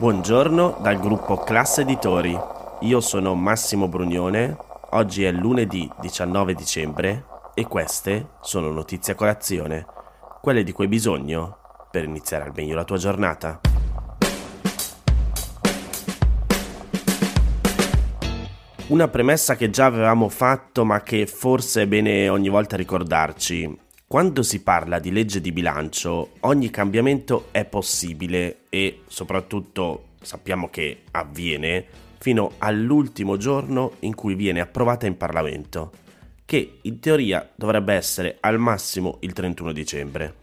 Buongiorno dal gruppo Classe Editori. Io sono Massimo Brugnone. Oggi è lunedì 19 dicembre e queste sono notizie a colazione, quelle di cui hai bisogno per iniziare al meglio la tua giornata. Una premessa che già avevamo fatto ma che forse è bene ogni volta ricordarci. Quando si parla di legge di bilancio, ogni cambiamento è possibile e soprattutto sappiamo che avviene fino all'ultimo giorno in cui viene approvata in Parlamento, che in teoria dovrebbe essere al massimo il 31 dicembre.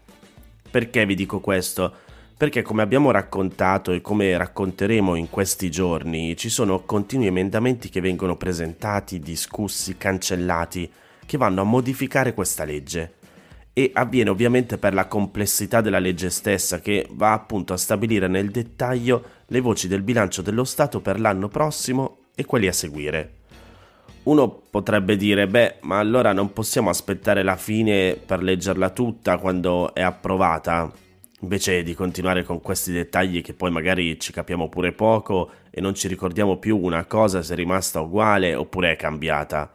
Perché vi dico questo? Perché come abbiamo raccontato e come racconteremo in questi giorni, ci sono continui emendamenti che vengono presentati, discussi, cancellati, che vanno a modificare questa legge e avviene ovviamente per la complessità della legge stessa che va appunto a stabilire nel dettaglio le voci del bilancio dello Stato per l'anno prossimo e quelli a seguire. Uno potrebbe dire, beh, ma allora non possiamo aspettare la fine per leggerla tutta quando è approvata, invece di continuare con questi dettagli che poi magari ci capiamo pure poco e non ci ricordiamo più una cosa se è rimasta uguale oppure è cambiata.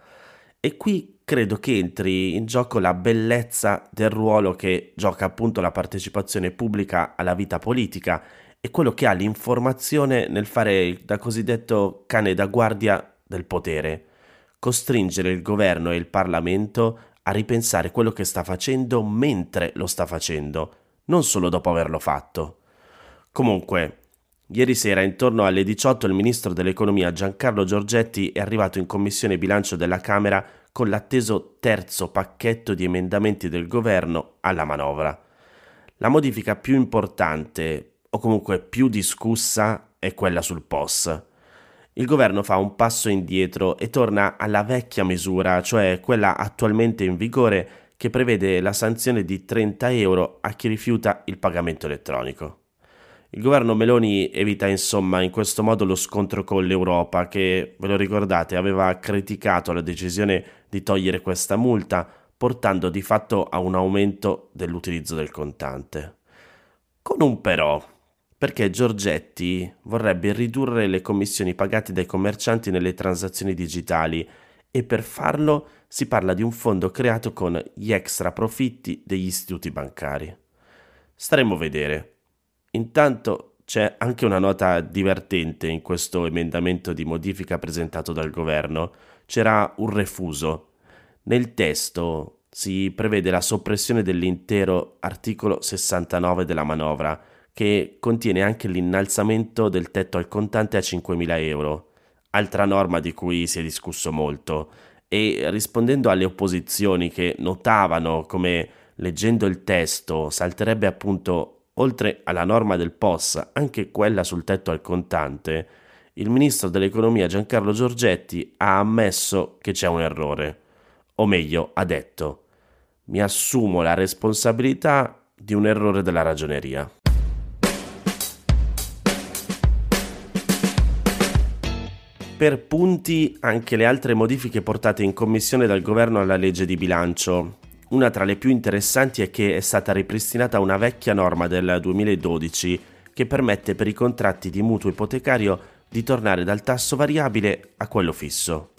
E qui credo che entri in gioco la bellezza del ruolo che gioca appunto la partecipazione pubblica alla vita politica e quello che ha l'informazione nel fare da cosiddetto cane da guardia del potere, costringere il governo e il Parlamento a ripensare quello che sta facendo mentre lo sta facendo, non solo dopo averlo fatto. Comunque, Ieri sera, intorno alle 18, il ministro dell'economia Giancarlo Giorgetti è arrivato in commissione bilancio della Camera con l'atteso terzo pacchetto di emendamenti del governo alla manovra. La modifica più importante, o comunque più discussa, è quella sul POS. Il governo fa un passo indietro e torna alla vecchia misura, cioè quella attualmente in vigore che prevede la sanzione di 30 euro a chi rifiuta il pagamento elettronico. Il governo Meloni evita insomma in questo modo lo scontro con l'Europa che, ve lo ricordate, aveva criticato la decisione di togliere questa multa, portando di fatto a un aumento dell'utilizzo del contante. Con un però, perché Giorgetti vorrebbe ridurre le commissioni pagate dai commercianti nelle transazioni digitali e per farlo si parla di un fondo creato con gli extra profitti degli istituti bancari. Staremo a vedere. Intanto c'è anche una nota divertente in questo emendamento di modifica presentato dal governo. C'era un refuso. Nel testo si prevede la soppressione dell'intero articolo 69 della manovra, che contiene anche l'innalzamento del tetto al contante a 5.000 euro, altra norma di cui si è discusso molto, e rispondendo alle opposizioni che notavano come leggendo il testo salterebbe appunto oltre alla norma del POS, anche quella sul tetto al contante, il ministro dell'economia Giancarlo Giorgetti ha ammesso che c'è un errore, o meglio ha detto, mi assumo la responsabilità di un errore della ragioneria. Per punti anche le altre modifiche portate in commissione dal governo alla legge di bilancio, una tra le più interessanti è che è stata ripristinata una vecchia norma del 2012 che permette per i contratti di mutuo ipotecario di tornare dal tasso variabile a quello fisso.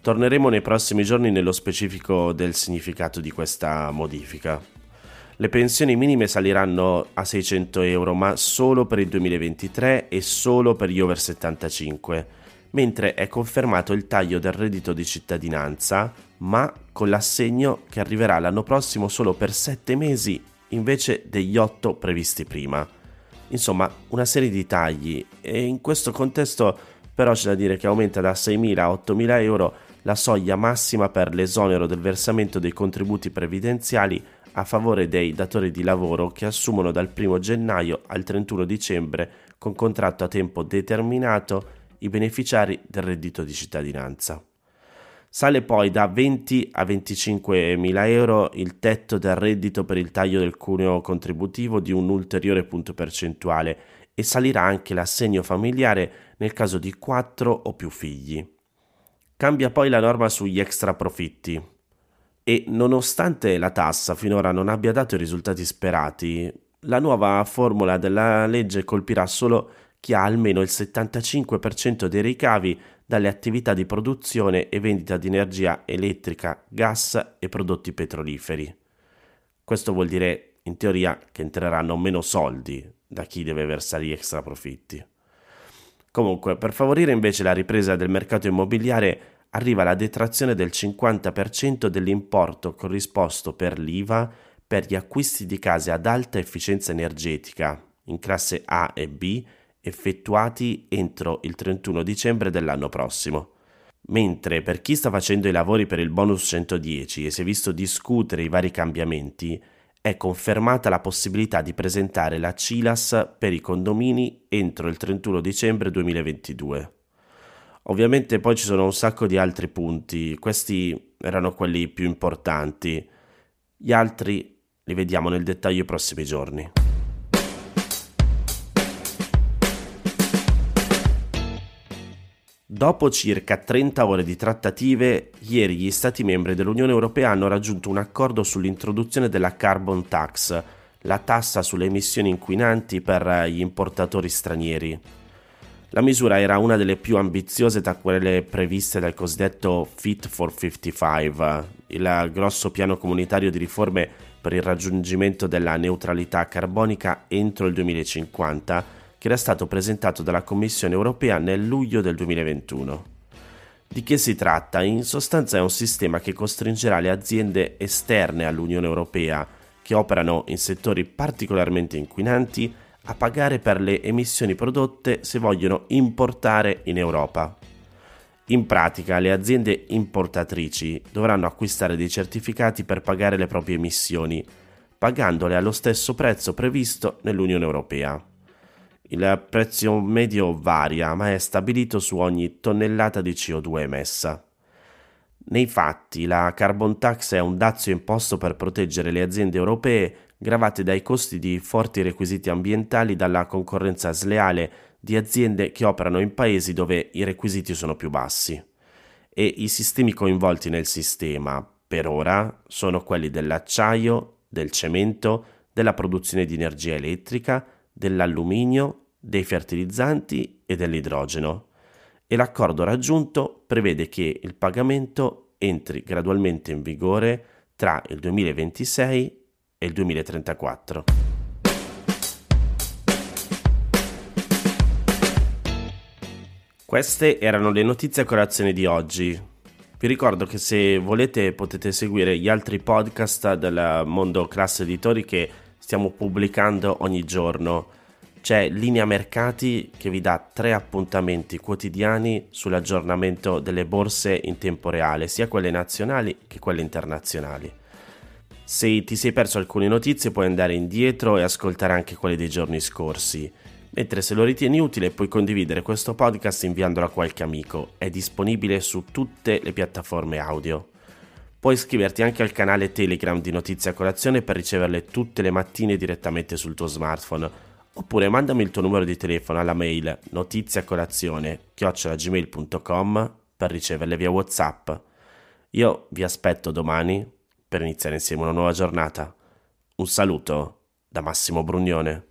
Torneremo nei prossimi giorni nello specifico del significato di questa modifica. Le pensioni minime saliranno a 600 euro, ma solo per il 2023 e solo per gli over 75 mentre è confermato il taglio del reddito di cittadinanza, ma con l'assegno che arriverà l'anno prossimo solo per 7 mesi invece degli 8 previsti prima. Insomma, una serie di tagli e in questo contesto però c'è da dire che aumenta da 6.000 a 8.000 euro la soglia massima per l'esonero del versamento dei contributi previdenziali a favore dei datori di lavoro che assumono dal 1 gennaio al 31 dicembre con contratto a tempo determinato i beneficiari del reddito di cittadinanza. Sale poi da 20 a 25 mila euro il tetto del reddito per il taglio del cuneo contributivo di un ulteriore punto percentuale e salirà anche l'assegno familiare nel caso di 4 o più figli. Cambia poi la norma sugli extra profitti e nonostante la tassa finora non abbia dato i risultati sperati, la nuova formula della legge colpirà solo chi ha almeno il 75% dei ricavi dalle attività di produzione e vendita di energia elettrica, gas e prodotti petroliferi. Questo vuol dire, in teoria, che entreranno meno soldi da chi deve versare gli extra profitti. Comunque, per favorire invece la ripresa del mercato immobiliare, arriva la detrazione del 50% dell'importo corrisposto per l'IVA per gli acquisti di case ad alta efficienza energetica in classe A e B effettuati entro il 31 dicembre dell'anno prossimo. Mentre per chi sta facendo i lavori per il bonus 110 e si è visto discutere i vari cambiamenti, è confermata la possibilità di presentare la CILAS per i condomini entro il 31 dicembre 2022. Ovviamente poi ci sono un sacco di altri punti, questi erano quelli più importanti, gli altri li vediamo nel dettaglio i prossimi giorni. Dopo circa 30 ore di trattative, ieri gli Stati membri dell'Unione Europea hanno raggiunto un accordo sull'introduzione della carbon tax, la tassa sulle emissioni inquinanti per gli importatori stranieri. La misura era una delle più ambiziose tra quelle previste dal cosiddetto Fit for 55, il grosso piano comunitario di riforme per il raggiungimento della neutralità carbonica entro il 2050 che era stato presentato dalla Commissione europea nel luglio del 2021. Di che si tratta? In sostanza è un sistema che costringerà le aziende esterne all'Unione europea, che operano in settori particolarmente inquinanti, a pagare per le emissioni prodotte se vogliono importare in Europa. In pratica le aziende importatrici dovranno acquistare dei certificati per pagare le proprie emissioni, pagandole allo stesso prezzo previsto nell'Unione Europea. Il prezzo medio varia, ma è stabilito su ogni tonnellata di CO2 emessa. Nei fatti, la carbon tax è un dazio imposto per proteggere le aziende europee gravate dai costi di forti requisiti ambientali dalla concorrenza sleale di aziende che operano in paesi dove i requisiti sono più bassi. E i sistemi coinvolti nel sistema, per ora, sono quelli dell'acciaio, del cemento, della produzione di energia elettrica, dell'alluminio, dei fertilizzanti e dell'idrogeno e l'accordo raggiunto prevede che il pagamento entri gradualmente in vigore tra il 2026 e il 2034. Queste erano le notizie a colazione di oggi. Vi ricordo che se volete potete seguire gli altri podcast del mondo classe editori che stiamo pubblicando ogni giorno. C'è Linea Mercati che vi dà tre appuntamenti quotidiani sull'aggiornamento delle borse in tempo reale, sia quelle nazionali che quelle internazionali. Se ti sei perso alcune notizie puoi andare indietro e ascoltare anche quelle dei giorni scorsi. Mentre se lo ritieni utile puoi condividere questo podcast inviandolo a qualche amico, è disponibile su tutte le piattaforme audio. Puoi iscriverti anche al canale Telegram di Notizia Colazione per riceverle tutte le mattine direttamente sul tuo smartphone, oppure mandami il tuo numero di telefono alla mail notiziacolazione-gmail.com per riceverle via Whatsapp. Io vi aspetto domani per iniziare insieme una nuova giornata. Un saluto da Massimo Brugnone.